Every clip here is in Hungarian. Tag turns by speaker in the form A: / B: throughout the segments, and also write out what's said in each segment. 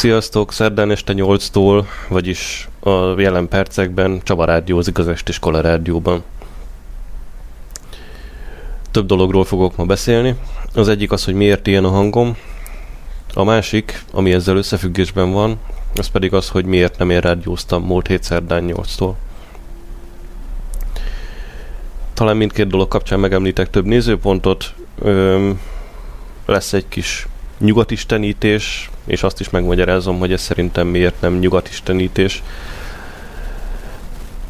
A: Sziasztok! Szerdán este 8-tól, vagyis a jelen percekben Csaba rádiózik az Estiskola rádióban. Több dologról fogok ma beszélni. Az egyik az, hogy miért ilyen a hangom. A másik, ami ezzel összefüggésben van, az pedig az, hogy miért nem én rádióztam múlt hét szerdán 8-tól. Talán mindkét dolog kapcsán megemlítek több nézőpontot. Öm, lesz egy kis nyugatistenítés, és azt is megmagyarázom, hogy ez szerintem miért nem nyugatistenítés.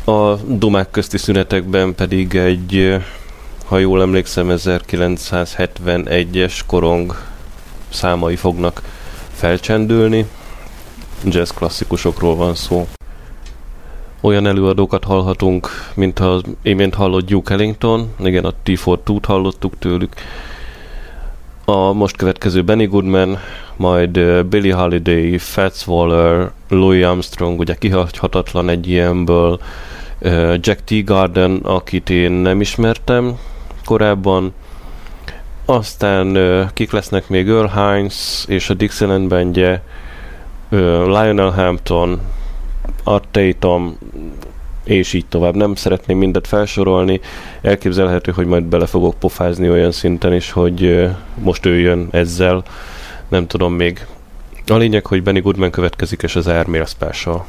A: A dumák közti szünetekben pedig egy, ha jól emlékszem, 1971-es korong számai fognak felcsendülni. Jazz klasszikusokról van szó. Olyan előadókat hallhatunk, mint az imént hallott Duke Ellington, igen, a T-42-t hallottuk tőlük, a most következő Benny Goodman, majd Billy Holiday, Fats Waller, Louis Armstrong, ugye kihagyhatatlan egy ilyenből, Jack T. Garden, akit én nem ismertem korábban, aztán kik lesznek még Earl Hines és a Dixieland bandje, Lionel Hampton, Art Tatum, és így tovább. Nem szeretném mindet felsorolni, elképzelhető, hogy majd bele fogok pofázni olyan szinten is, hogy most ő jön ezzel, nem tudom még. A lényeg, hogy Benny Goodman következik, és az Airmail Special.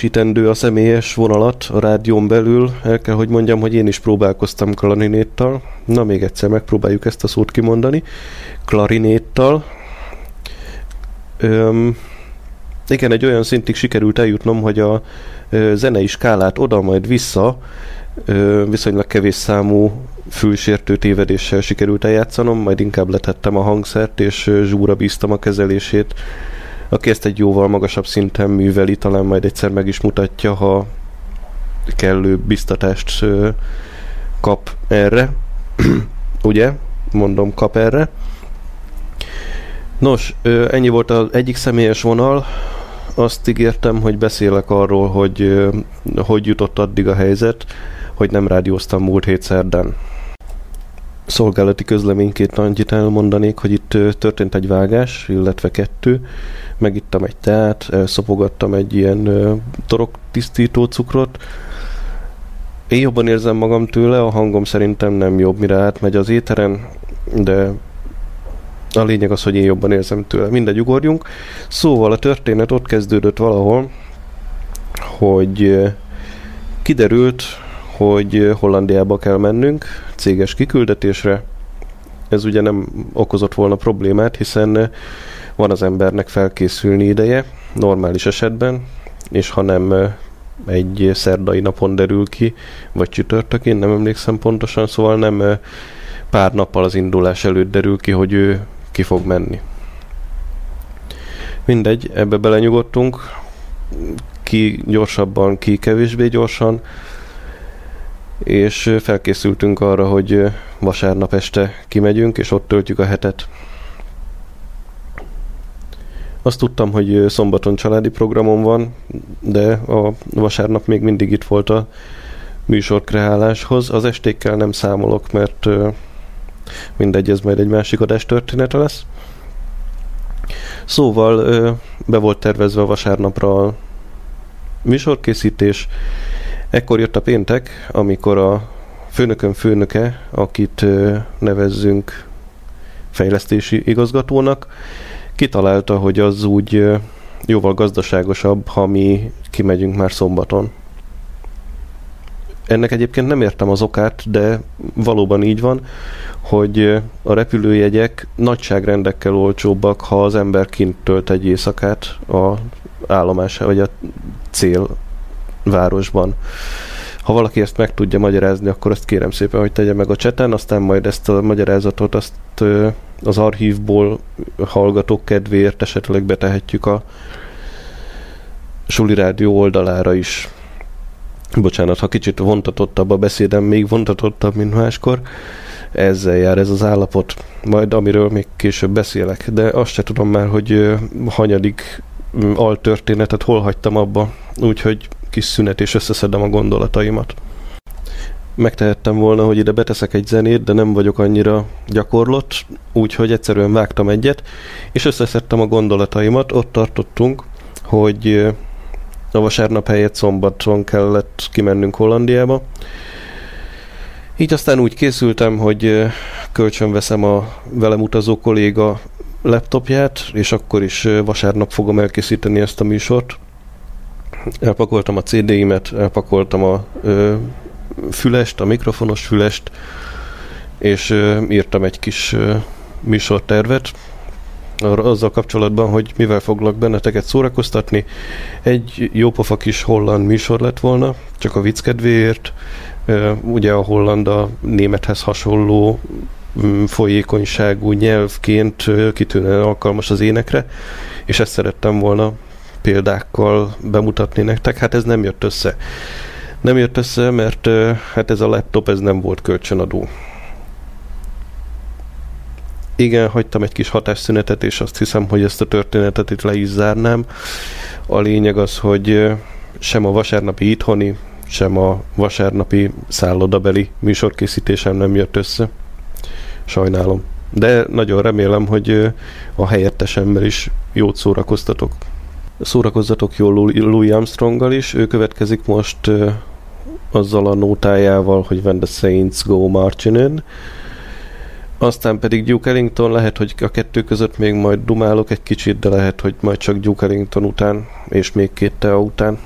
A: Erősítendő a személyes vonalat a rádión belül. El kell, hogy mondjam, hogy én is próbálkoztam klarinéttal. Na, még egyszer megpróbáljuk ezt a szót kimondani. Klarinéttal. Öm, igen, egy olyan szintig sikerült eljutnom, hogy a ö, zenei skálát oda majd vissza ö, viszonylag kevés számú fülsértő tévedéssel sikerült eljátszanom, majd inkább letettem a hangszert, és zsúra bíztam a kezelését aki ezt egy jóval magasabb szinten műveli, talán majd egyszer meg is mutatja, ha kellő biztatást kap erre. Ugye? Mondom, kap erre. Nos, ennyi volt az egyik személyes vonal. Azt ígértem, hogy beszélek arról, hogy hogy jutott addig a helyzet, hogy nem rádióztam múlt hét szerdán szolgálati közleményként annyit elmondanék, hogy itt történt egy vágás, illetve kettő. Megittam egy teát, elszopogattam egy ilyen torok tisztító cukrot. Én jobban érzem magam tőle, a hangom szerintem nem jobb, mire átmegy az éteren, de a lényeg az, hogy én jobban érzem tőle. Mindegy, ugorjunk. Szóval a történet ott kezdődött valahol, hogy kiderült, hogy Hollandiába kell mennünk céges kiküldetésre. Ez ugye nem okozott volna problémát, hiszen van az embernek felkészülni ideje, normális esetben, és ha nem egy szerdai napon derül ki, vagy csütörtökén, nem emlékszem pontosan, szóval nem pár nappal az indulás előtt derül ki, hogy ő ki fog menni. Mindegy, ebbe belenyugodtunk, ki gyorsabban, ki kevésbé gyorsan, és felkészültünk arra, hogy vasárnap este kimegyünk, és ott töltjük a hetet. Azt tudtam, hogy szombaton családi programom van, de a vasárnap még mindig itt volt a műsor kreáláshoz. Az estékkel nem számolok, mert mindegy, ez majd egy másik adás története lesz. Szóval be volt tervezve a vasárnapra a műsorkészítés, Ekkor jött a péntek, amikor a főnökön főnöke, akit nevezzünk fejlesztési igazgatónak, kitalálta, hogy az úgy jóval gazdaságosabb, ha mi kimegyünk már szombaton. Ennek egyébként nem értem az okát, de valóban így van, hogy a repülőjegyek nagyságrendekkel olcsóbbak, ha az ember kint tölt egy éjszakát a állomás vagy a cél városban. Ha valaki ezt meg tudja magyarázni, akkor azt kérem szépen, hogy tegye meg a cseten, aztán majd ezt a magyarázatot azt az archívból hallgatók kedvéért esetleg betehetjük a Suli Rádió oldalára is. Bocsánat, ha kicsit vontatottabb a beszédem, még vontatottabb, mint máskor. Ezzel jár ez az állapot. Majd amiről még később beszélek, de azt se tudom már, hogy hanyadik altörténetet hol hagytam abba, úgyhogy kis szünet, és összeszedem a gondolataimat. Megtehettem volna, hogy ide beteszek egy zenét, de nem vagyok annyira gyakorlott, úgyhogy egyszerűen vágtam egyet, és összeszedtem a gondolataimat. Ott tartottunk, hogy a vasárnap helyett szombaton kellett kimennünk Hollandiába, Így aztán úgy készültem, hogy kölcsönveszem a velem utazó kolléga laptopját, és akkor is vasárnap fogom elkészíteni ezt a műsort. Elpakoltam a CD-imet, elpakoltam a ö, fülest, a mikrofonos fülest, és ö, írtam egy kis ö, műsortervet, azzal kapcsolatban, hogy mivel foglak benneteket szórakoztatni. Egy jópofa kis holland műsor lett volna, csak a vicc kedvéért. Ugye a holland a némethez hasonló mm, folyékonyságú nyelvként kitűnően alkalmas az énekre, és ezt szerettem volna példákkal bemutatni nektek. Hát ez nem jött össze. Nem jött össze, mert hát ez a laptop ez nem volt kölcsönadó. Igen, hagytam egy kis hatásszünetet, és azt hiszem, hogy ezt a történetet itt le is zárnám. A lényeg az, hogy sem a vasárnapi itthoni, sem a vasárnapi szállodabeli műsorkészítésem nem jött össze. Sajnálom. De nagyon remélem, hogy a helyettesemmel is jót szórakoztatok. Szórakozzatok jól Louis Armstronggal is. Ő következik most azzal a nótájával, hogy When the Saints Go Marching In aztán pedig Duke Ellington, lehet, hogy a kettő között még majd dumálok egy kicsit, de lehet, hogy majd csak Duke Ellington után, és még két tea után.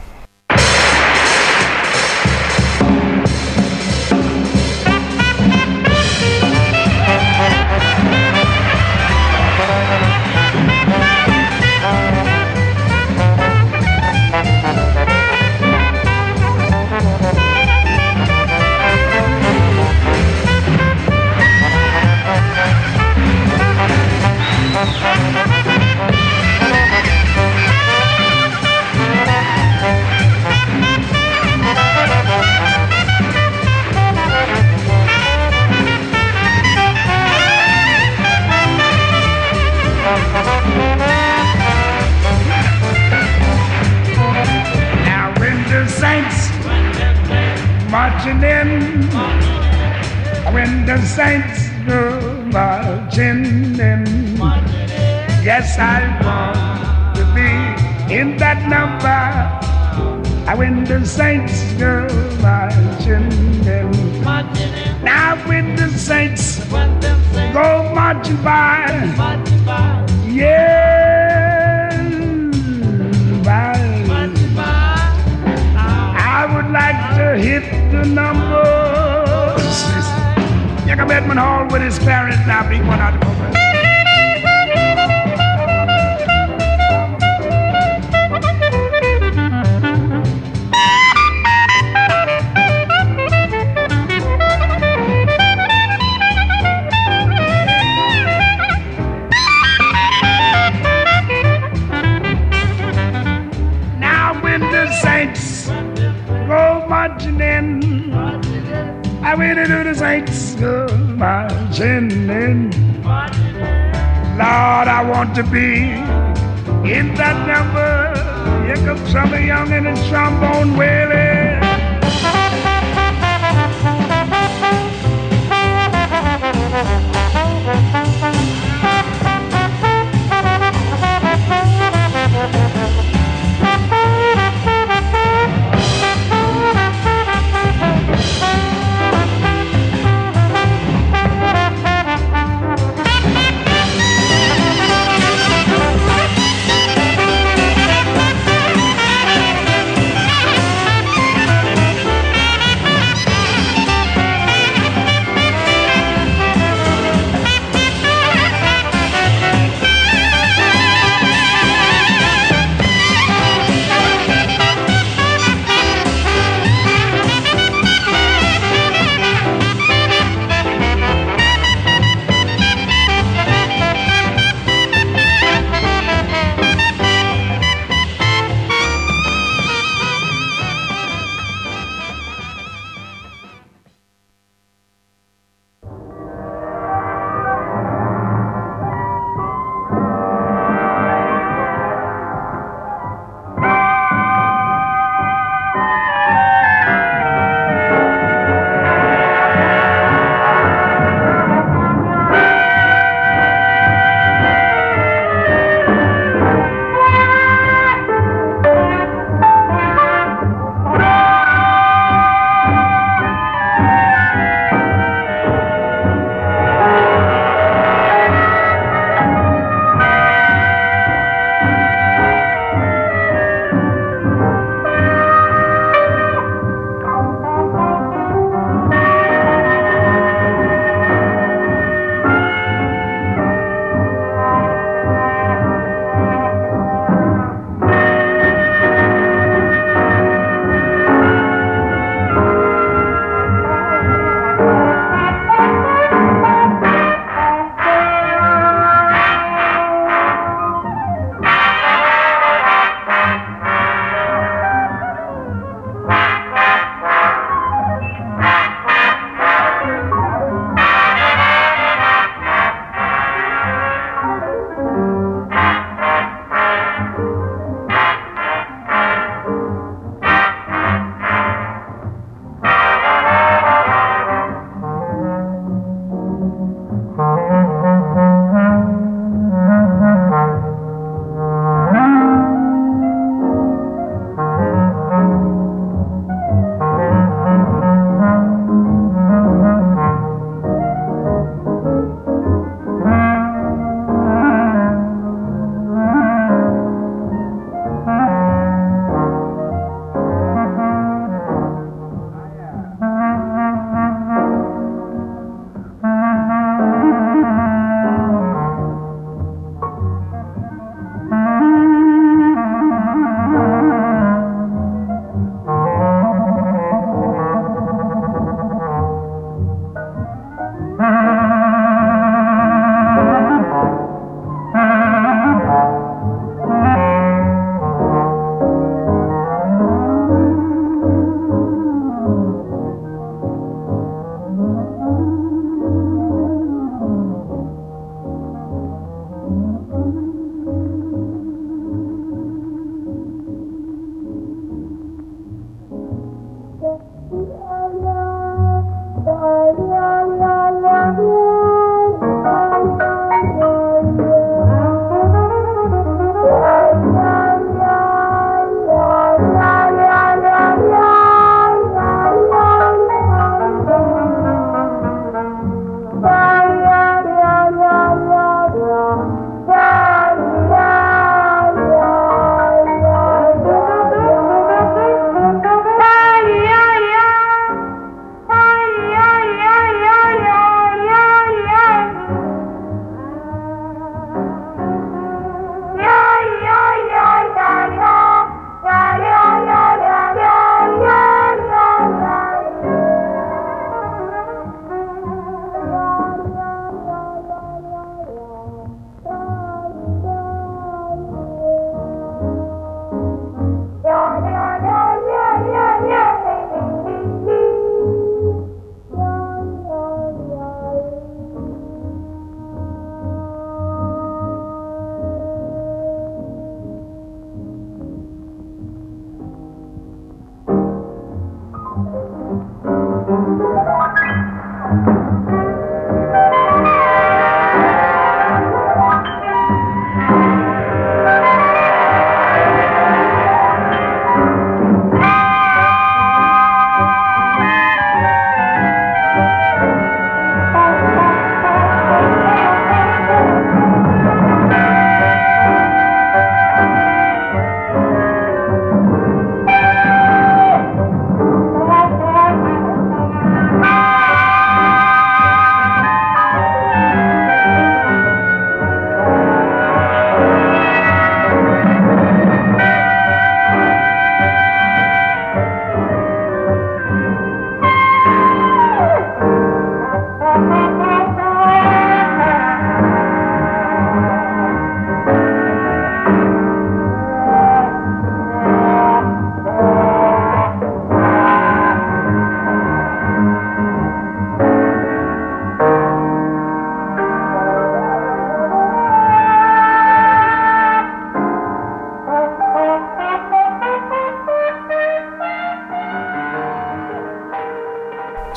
B: when the saints go marching in. Yes, I want to be in that number. When the saints go marching in. Now when the saints go marching by. Yeah, by. I would like to hit the number. Take at Edmund Hall with his parents now, be one out of the Saints go marching in. I went into the Saints marching in. Lord, I want to be in that number. Here comes some young and trombone wailing.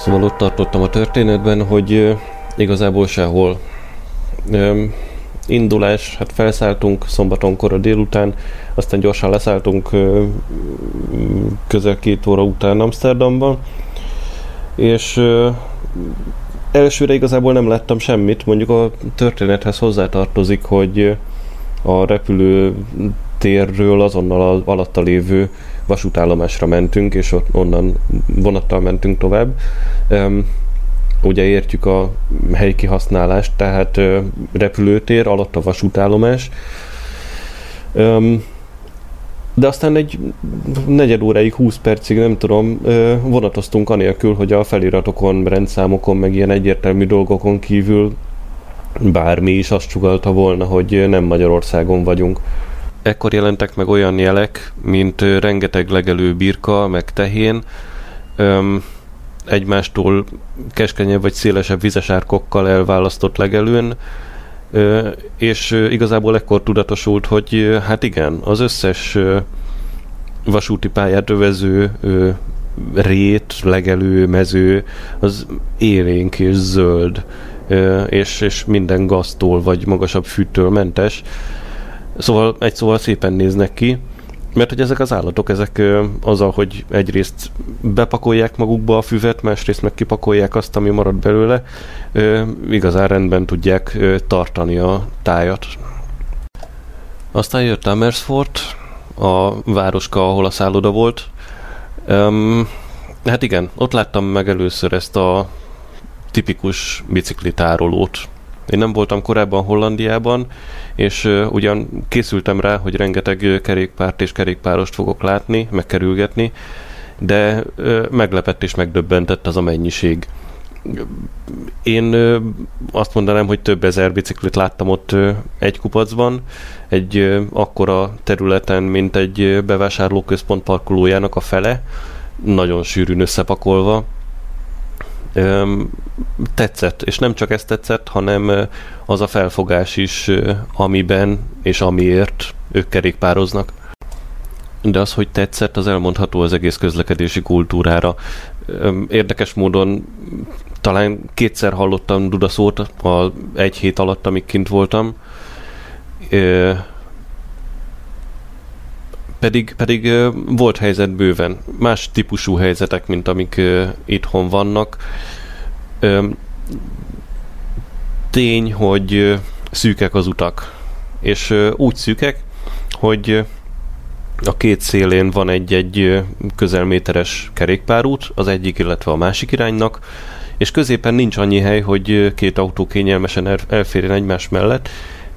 A: Szóval ott tartottam a történetben, hogy igazából sehol. Indulás, hát felszálltunk szombaton a délután, aztán gyorsan leszálltunk közel két óra után Amsterdamban, és elsőre igazából nem láttam semmit, mondjuk a történethez hozzátartozik, hogy a repülő térről azonnal az alatta lévő vasútállomásra mentünk, és ott onnan vonattal mentünk tovább. Um, ugye értjük a helyi kihasználást, tehát uh, repülőtér, alatt a vasútállomás. Um, de aztán egy negyed óráig, 20 percig, nem tudom, vonatoztunk anélkül, hogy a feliratokon, rendszámokon, meg ilyen egyértelmű dolgokon kívül bármi is azt csugalta volna, hogy nem Magyarországon vagyunk. Ekkor jelentek meg olyan jelek, mint rengeteg legelő birka, meg tehén, öm, egymástól keskenyebb vagy szélesebb vizesárkokkal elválasztott legelőn, ö, és igazából ekkor tudatosult, hogy hát igen, az összes vasúti pályát övező ö, rét, legelő, mező, az élénk és zöld, ö, és, és minden gaztól vagy magasabb fűtől mentes. Szóval egy szóval szépen néznek ki, mert hogy ezek az állatok, ezek azzal, hogy egyrészt bepakolják magukba a füvet, másrészt meg kipakolják azt, ami marad belőle, igazán rendben tudják tartani a tájat. Aztán jött Amersfoort, a városka, ahol a szálloda volt. Um, hát igen, ott láttam meg először ezt a tipikus biciklitárolót, én nem voltam korábban Hollandiában, és uh, ugyan készültem rá, hogy rengeteg kerékpárt és kerékpárost fogok látni, megkerülgetni, de uh, meglepett és megdöbbentett az a mennyiség. Én uh, azt mondanám, hogy több ezer biciklit láttam ott uh, egy kupacban, egy uh, akkora területen, mint egy bevásárlóközpont parkolójának a fele, nagyon sűrűn összepakolva, tetszett, és nem csak ez tetszett, hanem az a felfogás is, amiben és amiért ők kerékpároznak. De az, hogy tetszett, az elmondható az egész közlekedési kultúrára. Érdekes módon talán kétszer hallottam Dudaszót a egy hét alatt, amíg kint voltam pedig, pedig volt helyzet bőven. Más típusú helyzetek, mint amik itthon vannak. Tény, hogy szűkek az utak. És úgy szűkek, hogy a két szélén van egy-egy közelméteres kerékpárút, az egyik, illetve a másik iránynak, és középen nincs annyi hely, hogy két autó kényelmesen elférjen egymás mellett,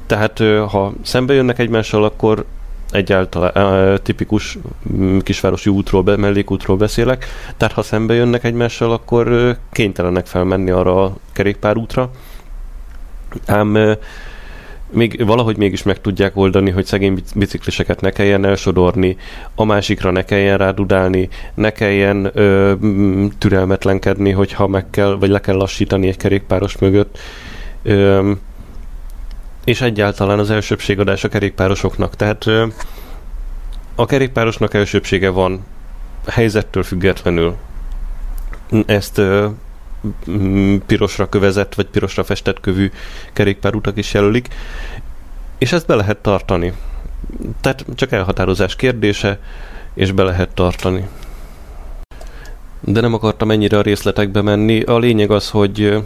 A: tehát ha szembe jönnek egymással, akkor egyáltalán tipikus mm, kisvárosi útról, mellékútról beszélek, tehát ha szembe jönnek egymással, akkor kénytelenek felmenni arra a kerékpárútra. Ám még valahogy mégis meg tudják oldani, hogy szegény bicikliseket ne kelljen elsodorni, a másikra ne kelljen rádudálni, ne kelljen ö, türelmetlenkedni, hogyha meg kell, vagy le kell lassítani egy kerékpáros mögött. Ö, és egyáltalán az elsőbségadás a kerékpárosoknak. Tehát a kerékpárosnak elsőbsége van helyzettől függetlenül. Ezt pirosra kövezett, vagy pirosra festett kövű kerékpárutak is jelölik, és ezt be lehet tartani. Tehát csak elhatározás kérdése, és be lehet tartani. De nem akartam ennyire a részletekbe menni. A lényeg az, hogy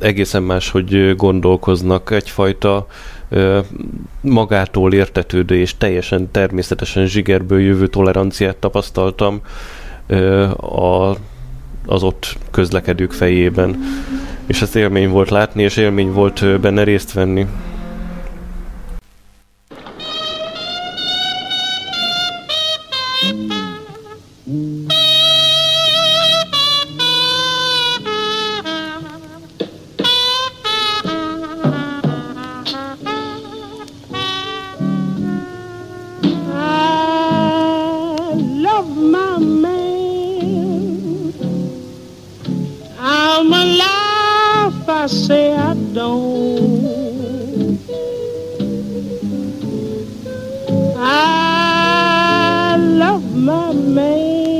A: egészen más, hogy gondolkoznak egyfajta magától értetődő és teljesen természetesen zsigerből jövő toleranciát tapasztaltam a, az ott közlekedők fejében. És ez élmény volt látni, és élmény volt benne részt venni.
C: say I don't. I love my man.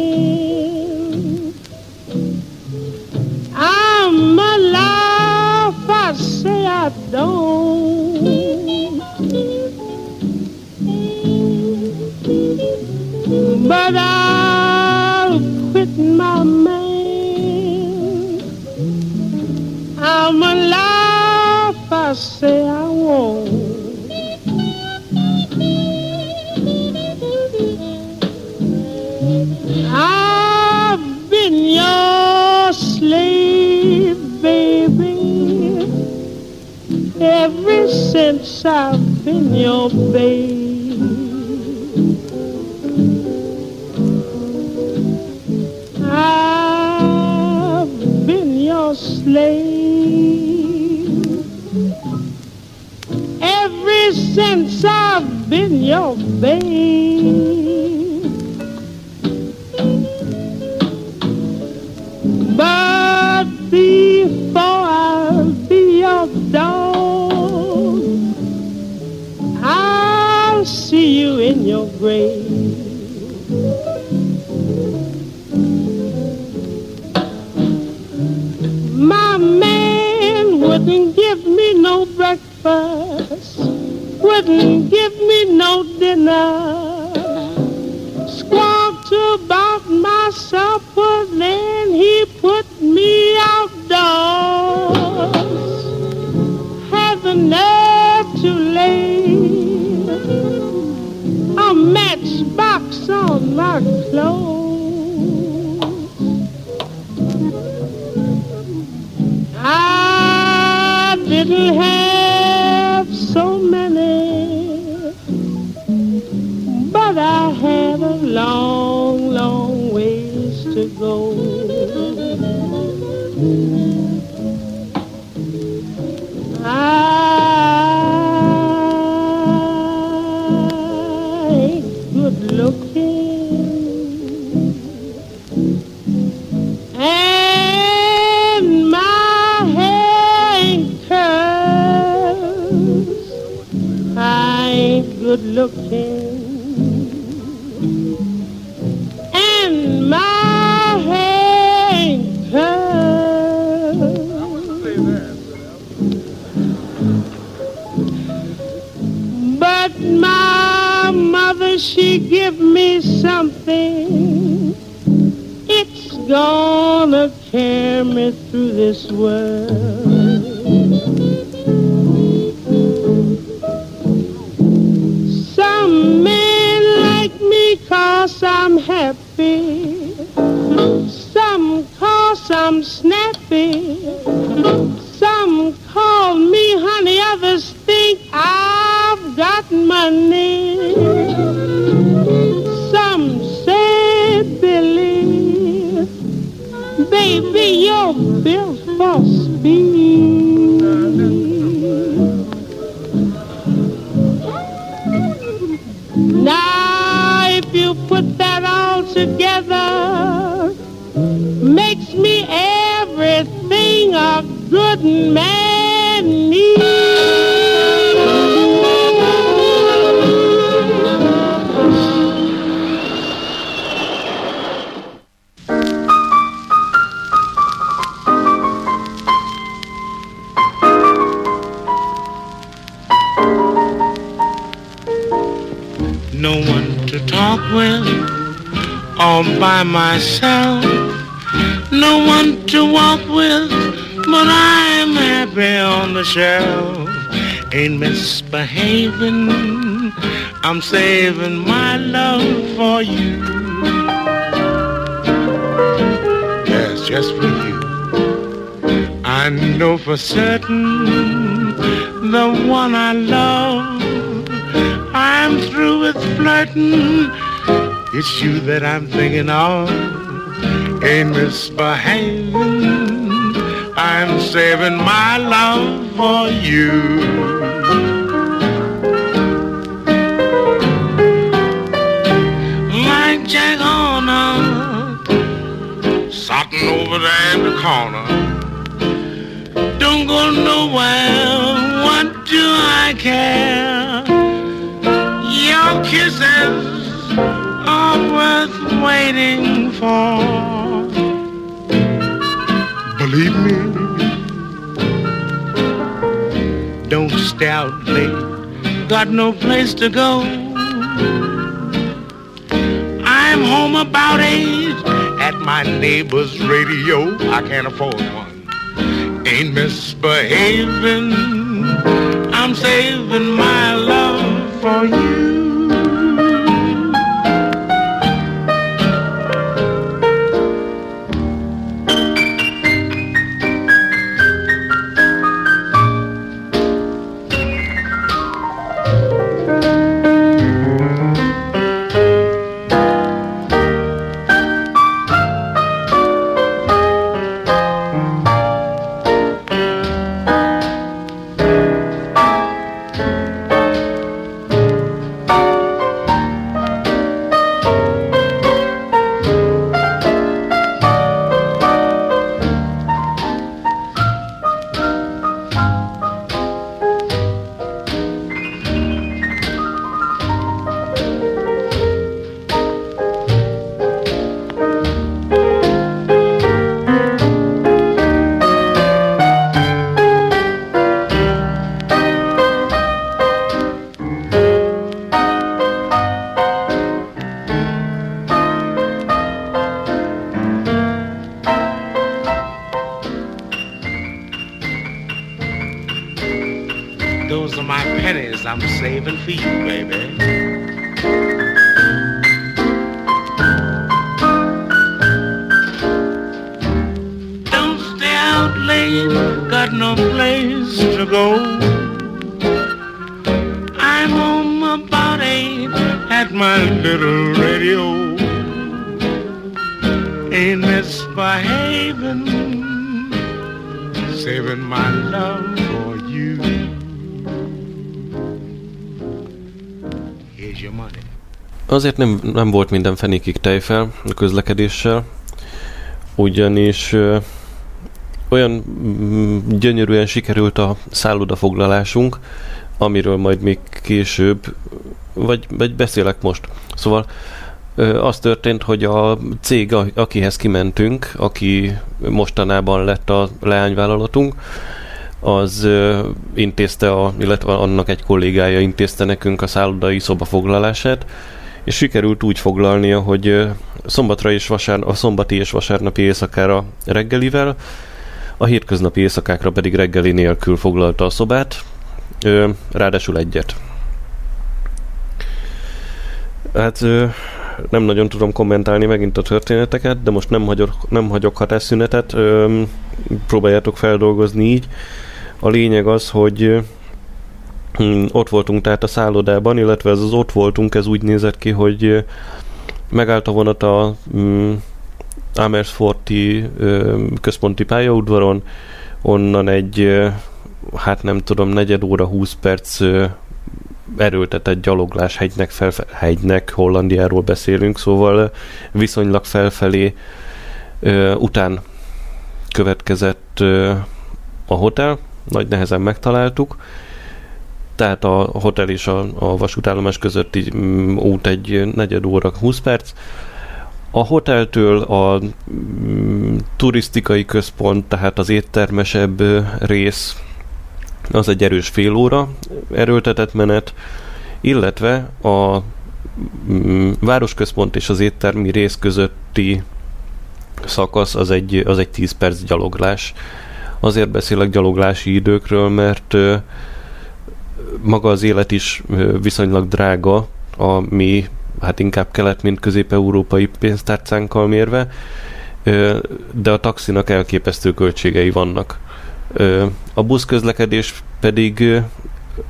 C: I'm alive, I say I don't. But I'll quit my I'm alive, I say I won't. I've been your slave, baby, ever since I've been your baby. I've been your babe. Mm-hmm. Good looking. And my hair But my mother, she give me something. It's gonna carry me through this world.
D: Misbehaving, I'm saving my love for you. Yes, just for you. I know for certain the one I love I'm through with flirting. It's you that I'm thinking of. Ain't misbehaving. I'm saving my love for you. Jack Horner, sitting over there in the corner. Don't go nowhere. What do I care? Your kisses are worth waiting for. Believe me, Don't stay out late, got no place to go. Home about eight at my neighbor's radio. I can't afford one. Ain't misbehaving. I'm saving my love for you.
A: Azért nem, nem volt minden fenékig tejfel a közlekedéssel, ugyanis ö, olyan mm, gyönyörűen sikerült a szállodafoglalásunk, amiről majd még később, vagy, vagy beszélek most. Szóval az történt, hogy a cég, akihez kimentünk, aki mostanában lett a leányvállalatunk, az intézte, a, illetve annak egy kollégája intézte nekünk a szállodai szobafoglalását, és sikerült úgy foglalnia, hogy szombatra és vasár, a szombati és vasárnapi éjszakára reggelivel, a hétköznapi éjszakákra pedig reggeli nélkül foglalta a szobát, ráadásul egyet. Hát nem nagyon tudom kommentálni megint a történeteket, de most nem hagyok, nem hagyok hatásszünetet, próbáljátok feldolgozni így. A lényeg az, hogy ott voltunk tehát a szállodában, illetve ez az ott voltunk, ez úgy nézett ki, hogy megállt a vonat a mm, Amersforti ö, központi pályaudvaron, onnan egy, hát nem tudom, negyed óra, 20 perc erőltetett gyaloglás hegynek, felfe- hegynek, Hollandiáról beszélünk, szóval viszonylag felfelé ö, után következett ö, a hotel, nagy nehezen megtaláltuk, tehát a hotel és a, a vasútállomás közötti mm, út egy negyed óra, 20 perc. A hoteltől a mm, turisztikai központ, tehát az éttermesebb rész, az egy erős fél óra erőltetett menet, illetve a mm, városközpont és az éttermi rész közötti szakasz az egy, az egy 10 perc gyaloglás. Azért beszélek gyaloglási időkről, mert maga az élet is viszonylag drága a mi, hát inkább kelet, mint közép-európai pénztárcánkkal mérve, de a taxinak elképesztő költségei vannak. A buszközlekedés pedig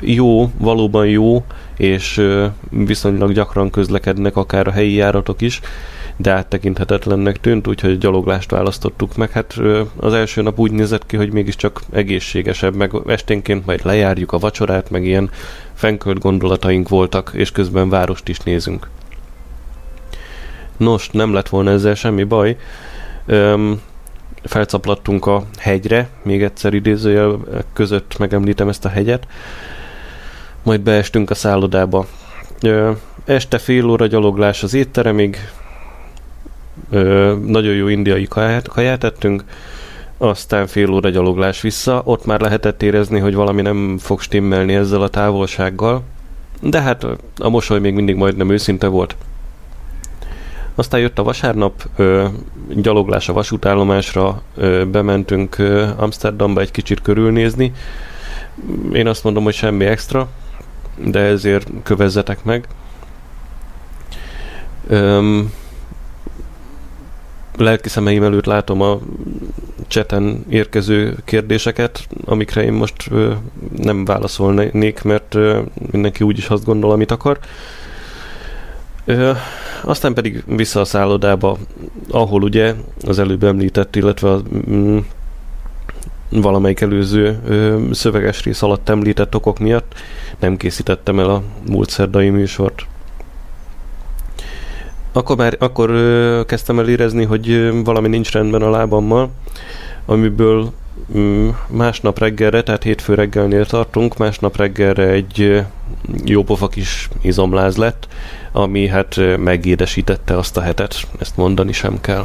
A: jó, valóban jó, és viszonylag gyakran közlekednek akár a helyi járatok is, de áttekinthetetlennek tűnt, úgyhogy a gyaloglást választottuk meg. Hát az első nap úgy nézett ki, hogy mégiscsak egészségesebb, meg esténként majd lejárjuk a vacsorát, meg ilyen fenkölt gondolataink voltak, és közben várost is nézünk. Nos, nem lett volna ezzel semmi baj. Öm, felcaplattunk a hegyre, még egyszer idézőjel között megemlítem ezt a hegyet, majd beestünk a szállodába. Ö, este fél óra gyaloglás az étteremig, ö, nagyon jó indiai kaját, kaját ettünk, aztán fél óra gyaloglás vissza, ott már lehetett érezni, hogy valami nem fog stimmelni ezzel a távolsággal, de hát a mosoly még mindig majdnem őszinte volt. Aztán jött a vasárnap, ö, gyaloglás a vasútállomásra, ö, bementünk ö, Amsterdamba egy kicsit körülnézni. Én azt mondom, hogy semmi extra, de ezért kövezzetek meg. Öm, lelki szemeim előtt látom a cseten érkező kérdéseket, amikre én most nem válaszolnék, mert ö, mindenki úgyis azt gondol, amit akar. Aztán pedig vissza a szállodába, ahol ugye az előbb említett, illetve a mm, valamelyik előző ö, szöveges rész alatt említett okok miatt nem készítettem el a múlt szerdai műsort. Akkor már akkor kezdtem el érezni, hogy valami nincs rendben a lábammal, amiből ö, másnap reggelre, tehát hétfő reggelnél tartunk, másnap reggelre egy jópofa kis izomláz lett, ami hát megédesítette azt a hetet, ezt mondani sem kell.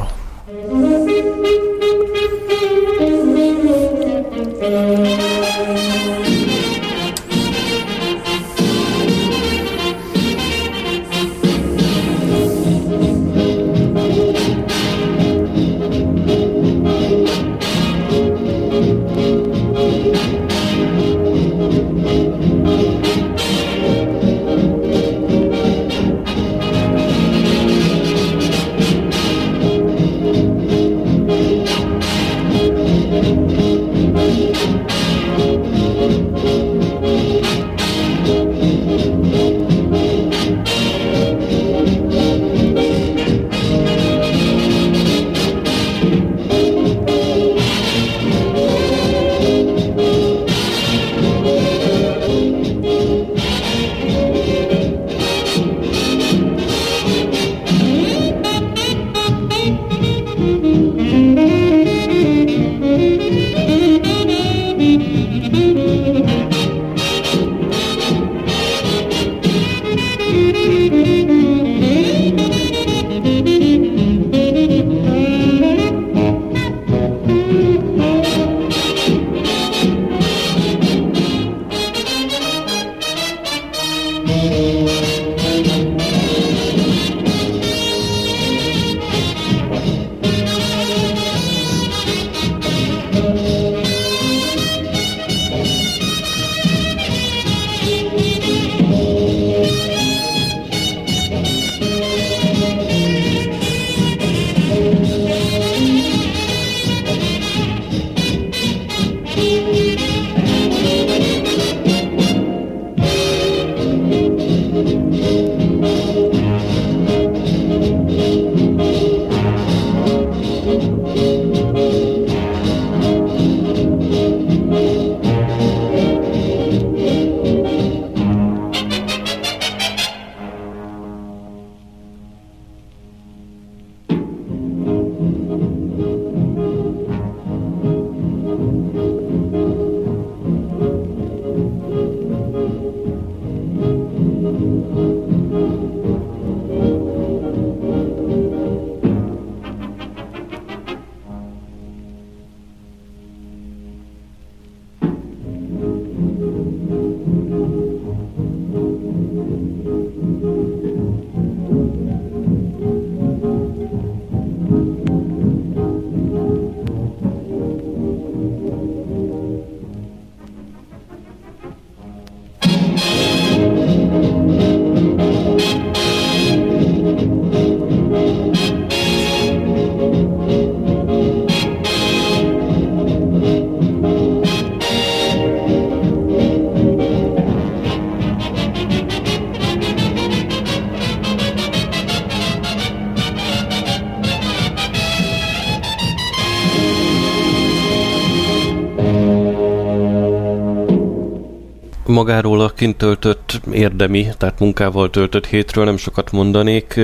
A: Magáról a kint töltött érdemi, tehát munkával töltött hétről nem sokat mondanék.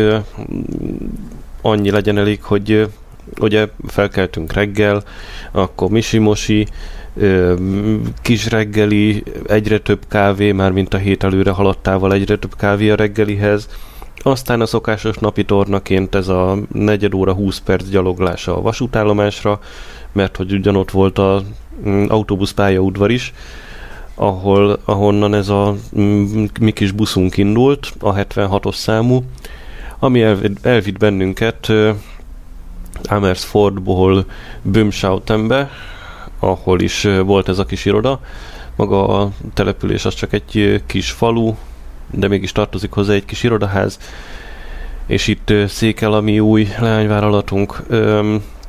A: Annyi legyen elég, hogy ugye felkeltünk reggel, akkor misi-mosi, kis reggeli, egyre több kávé, már mint a hét előre haladtával egyre több kávé a reggelihez, aztán a szokásos napi tornaként ez a negyed óra 20 perc gyaloglása a vasútállomásra, mert hogy ugyanott volt a mm, autóbusz pályaudvar is, ahol, ahonnan ez a mi kis buszunk indult, a 76-os számú, ami elvitt, elvitt bennünket Amersfoortból Bömschautenbe, ahol is volt ez a kis iroda. Maga a település az csak egy kis falu, de mégis tartozik hozzá egy kis irodaház, és itt székel a mi új leányvállalatunk.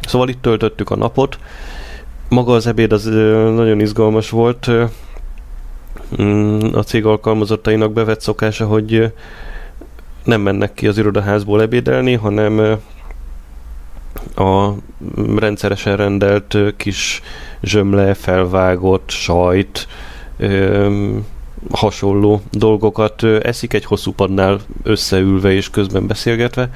A: Szóval itt töltöttük a napot. Maga az ebéd az nagyon izgalmas volt. Mm, a cég alkalmazottainak bevett szokása, hogy nem mennek ki az irodaházból ebédelni, hanem a rendszeresen rendelt kis zsömle, felvágott sajt, hasonló dolgokat eszik egy hosszú padnál összeülve és közben beszélgetve,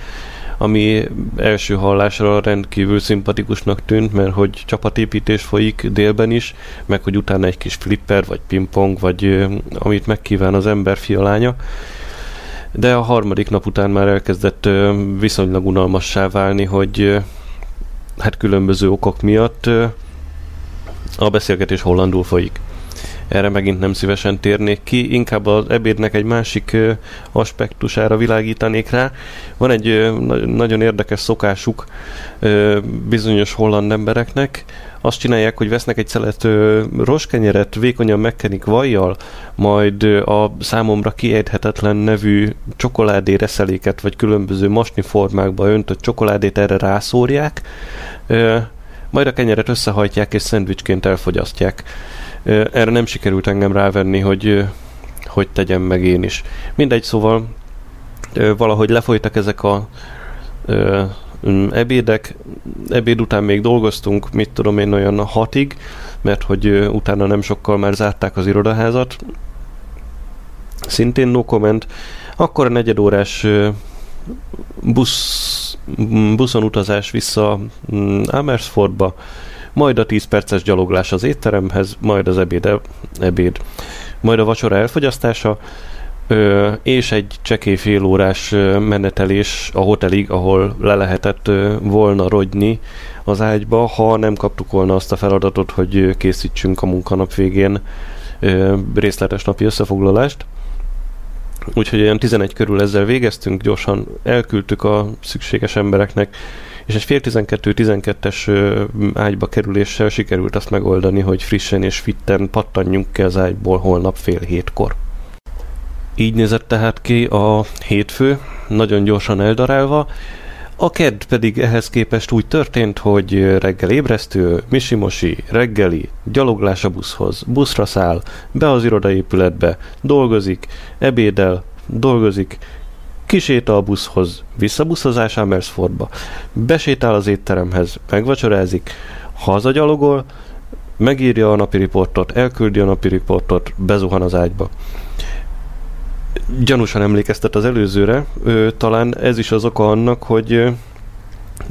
A: ami első hallásra rendkívül szimpatikusnak tűnt, mert hogy csapatépítés folyik délben is, meg hogy utána egy kis flipper, vagy pingpong, vagy amit megkíván az ember fialánya. De a harmadik nap után már elkezdett viszonylag unalmassá válni, hogy hát különböző okok miatt a beszélgetés hollandul folyik erre megint nem szívesen térnék ki, inkább az ebédnek egy másik aspektusára világítanék rá. Van egy nagyon érdekes szokásuk bizonyos holland embereknek, azt csinálják, hogy vesznek egy szelet roskenyeret, vékonyan megkenik vajjal, majd a számomra kiejthetetlen nevű csokoládé reszeléket, vagy különböző masni formákba öntött csokoládét erre rászórják, majd a kenyeret összehajtják és szendvicsként elfogyasztják. Erre nem sikerült engem rávenni, hogy, hogy tegyem meg én is. Mindegy, szóval valahogy lefolytak ezek a ebédek, ebéd után még dolgoztunk, mit tudom én, olyan hatig, mert hogy utána nem sokkal már zárták az irodaházat. Szintén no comment. Akkor a negyedórás busz, buszon utazás vissza Amersfoortba, majd a 10 perces gyaloglás az étteremhez, majd az ebéd, ebéd majd a vacsora elfogyasztása, és egy csekély fél órás menetelés a hotelig, ahol le lehetett volna rogyni az ágyba, ha nem kaptuk volna azt a feladatot, hogy készítsünk a munkanap végén részletes napi összefoglalást. Úgyhogy olyan 11 körül ezzel végeztünk, gyorsan elküldtük a szükséges embereknek és egy fél 12-12-es ágyba kerüléssel sikerült azt megoldani, hogy frissen és fitten pattanjunk ki az ágyból holnap fél hétkor. Így nézett tehát ki a hétfő, nagyon gyorsan eldarálva, a kedd pedig ehhez képest úgy történt, hogy reggel ébresztő, misimosi, reggeli, gyaloglás a buszhoz, buszra száll, be az irodaépületbe, dolgozik, ebédel, dolgozik, kisétál a buszhoz, visszabuszozás Amersfoortba, besétál az étteremhez, megvacsorázik, hazagyalogol, megírja a napi riportot, elküldi a napi riportot, bezuhan az ágyba. Gyanúsan emlékeztet az előzőre, ő, talán ez is az oka annak, hogy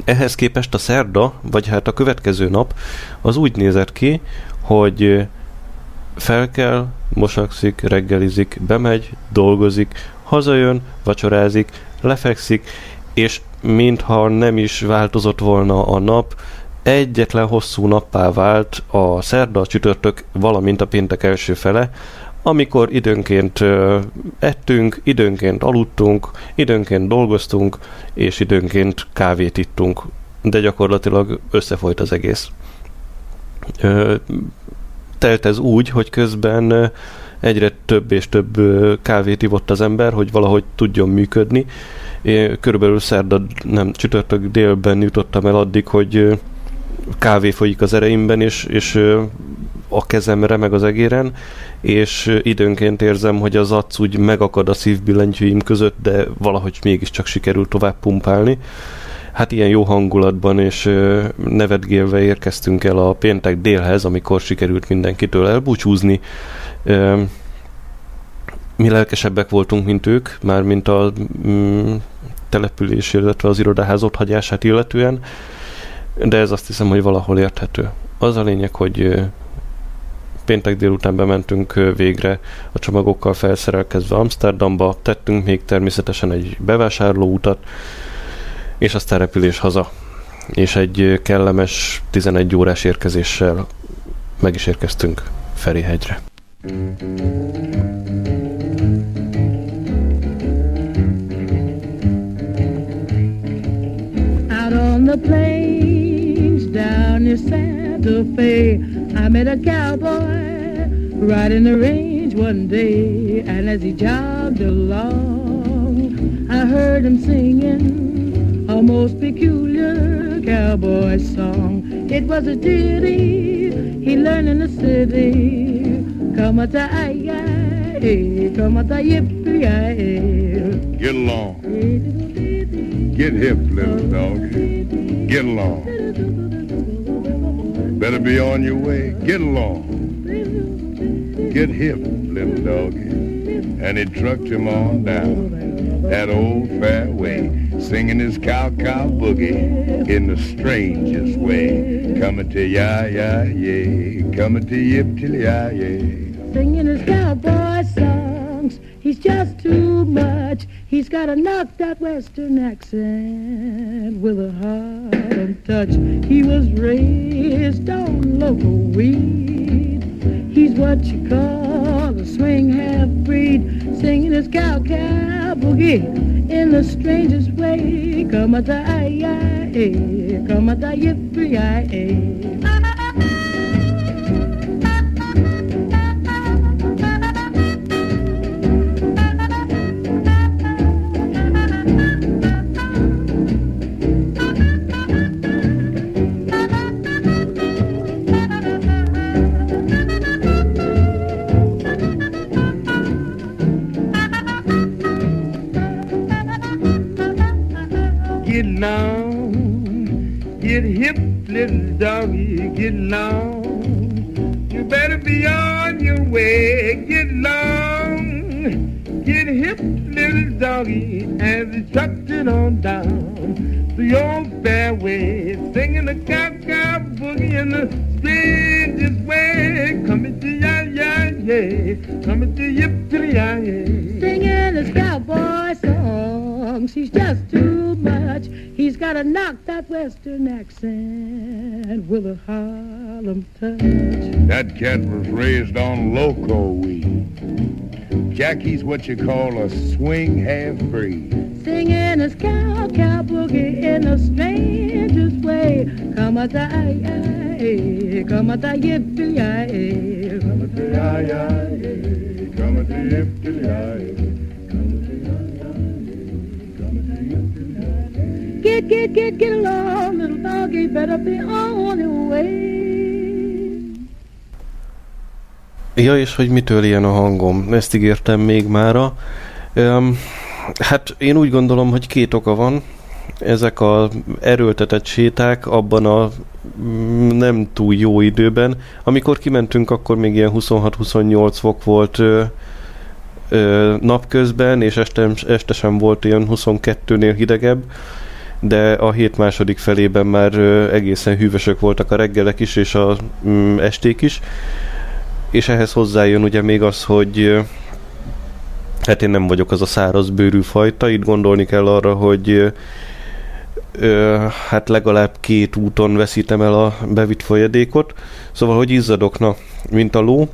A: ehhez képest a szerda, vagy hát a következő nap, az úgy nézett ki, hogy fel kell, mosakszik, reggelizik, bemegy, dolgozik, hazajön, vacsorázik, lefekszik, és mintha nem is változott volna a nap, egyetlen hosszú nappá vált a szerda, a csütörtök, valamint a péntek első fele, amikor időnként ettünk, időnként aludtunk, időnként dolgoztunk, és időnként kávét ittunk, de gyakorlatilag összefolyt az egész. Telt ez úgy, hogy közben egyre több és több kávét ivott az ember, hogy valahogy tudjon működni. Én körülbelül szerda, nem, csütörtök délben jutottam el addig, hogy kávé folyik az ereimben, és, és a kezemre, meg az egéren, és időnként érzem, hogy az acc úgy megakad a szívbillentyűim között, de valahogy mégiscsak sikerült tovább pumpálni. Hát ilyen jó hangulatban és nevetgélve érkeztünk el a péntek délhez, amikor sikerült mindenkitől elbúcsúzni, mi lelkesebbek voltunk, mint ők, már mint a mm, település, illetve az irodaház hagyását illetően, de ez azt hiszem, hogy valahol érthető. Az a lényeg, hogy péntek délután bementünk végre a csomagokkal felszerelkezve Amsterdamba, tettünk még természetesen egy bevásárló utat, és aztán repülés haza. és egy kellemes 11 órás érkezéssel meg is érkeztünk Ferihegyre.
C: Out on the plains down near Santa Fe, I met a cowboy riding the range one day, and as he jogged along, I heard him singing a most peculiar cowboy song. It was a ditty he learned in the city. Come a ta come ta yippee
E: Get along. Get hip, little dog. Get along. Better be on your way. Get along. Get hip, little doggy. And he trucked him on down that old fairway, singing his cow cow boogie in the strangest way. Coming to ya ya yeah, coming to yip till ya yeah.
C: Singing his cowboy songs. He's just too much. He's got a knocked out western accent with a Harlem touch. He was raised on local weed. He's what you call a swing half breed, singing his cow cow boogie in the strangest way. Come a die, eh. come a die, yippee,
E: Get eh. Get long. You better be on your way. Get long, get hip, little doggy, as he trucked it on down the old fairway, singing the cow-cow boogie in the strangest way. Coming to ya ya yeah, coming to yip to ya yeah.
C: singing his cowboy songs. He's just too much. He's got a knocked western accent with a Harlem touch.
E: That cat was raised on loco weed. Jackie's what you call a swing half breed.
C: Singing his cow cow boogie in the strangest way. Come a die, come a die, yippee yi
E: Come ya yeah, come to yip to
C: Get, get, get, get along, little doggy. Better be on your way.
A: Ja, és hogy mitől ilyen a hangom? Ezt ígértem még mára. Um, hát én úgy gondolom, hogy két oka van. Ezek a erőltetett séták abban a mm, nem túl jó időben. Amikor kimentünk, akkor még ilyen 26-28 fok volt ö, ö, napközben, és este, este sem volt ilyen 22-nél hidegebb de a hét második felében már egészen hűvösök voltak a reggelek is, és a mm, esték is. És ehhez hozzájön ugye még az, hogy hát én nem vagyok az a száraz bőrű fajta, itt gondolni kell arra, hogy ö, hát legalább két úton veszítem el a bevitt folyadékot, szóval hogy izzadok, na, mint a ló,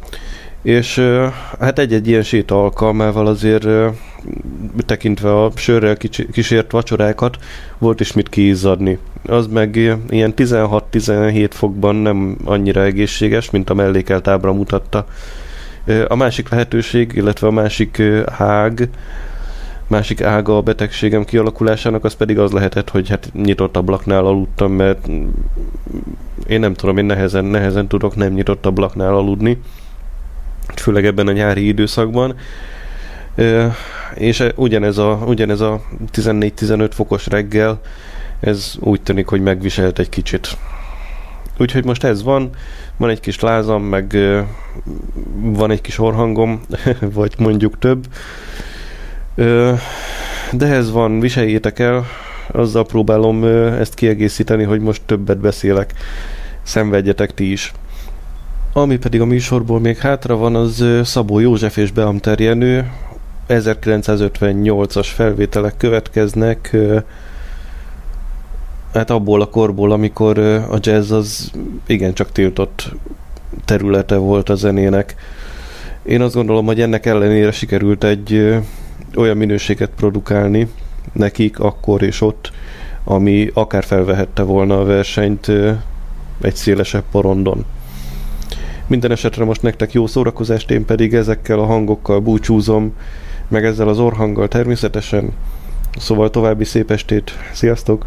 A: és hát egy-egy ilyen séta alkalmával azért tekintve a sörrel kísért vacsorákat volt is mit kiizzadni. Az meg ilyen 16-17 fokban nem annyira egészséges, mint a mellékelt ábra mutatta. A másik lehetőség, illetve a másik hág, másik ága a betegségem kialakulásának, az pedig az lehetett, hogy hát nyitott ablaknál aludtam, mert én nem tudom, én nehezen, nehezen tudok nem nyitott ablaknál aludni főleg ebben a nyári időszakban. És ugyanez a, ugyanez a 14-15 fokos reggel, ez úgy tűnik, hogy megviselt egy kicsit. Úgyhogy most ez van, van egy kis lázam, meg van egy kis orhangom, vagy mondjuk több. De ez van, viseljétek el, azzal próbálom ezt kiegészíteni, hogy most többet beszélek. Szenvedjetek ti is. Ami pedig a műsorból még hátra van, az Szabó József és Beam Terjenő. 1958-as felvételek következnek. hát abból a korból, amikor a jazz az igencsak tiltott területe volt a zenének. Én azt gondolom, hogy ennek ellenére sikerült egy olyan minőséget produkálni nekik akkor és ott, ami akár felvehette volna a versenyt egy szélesebb porondon. Minden esetre most nektek jó szórakozást, én pedig ezekkel a hangokkal búcsúzom, meg ezzel az orhanggal természetesen. Szóval további szép estét, sziasztok!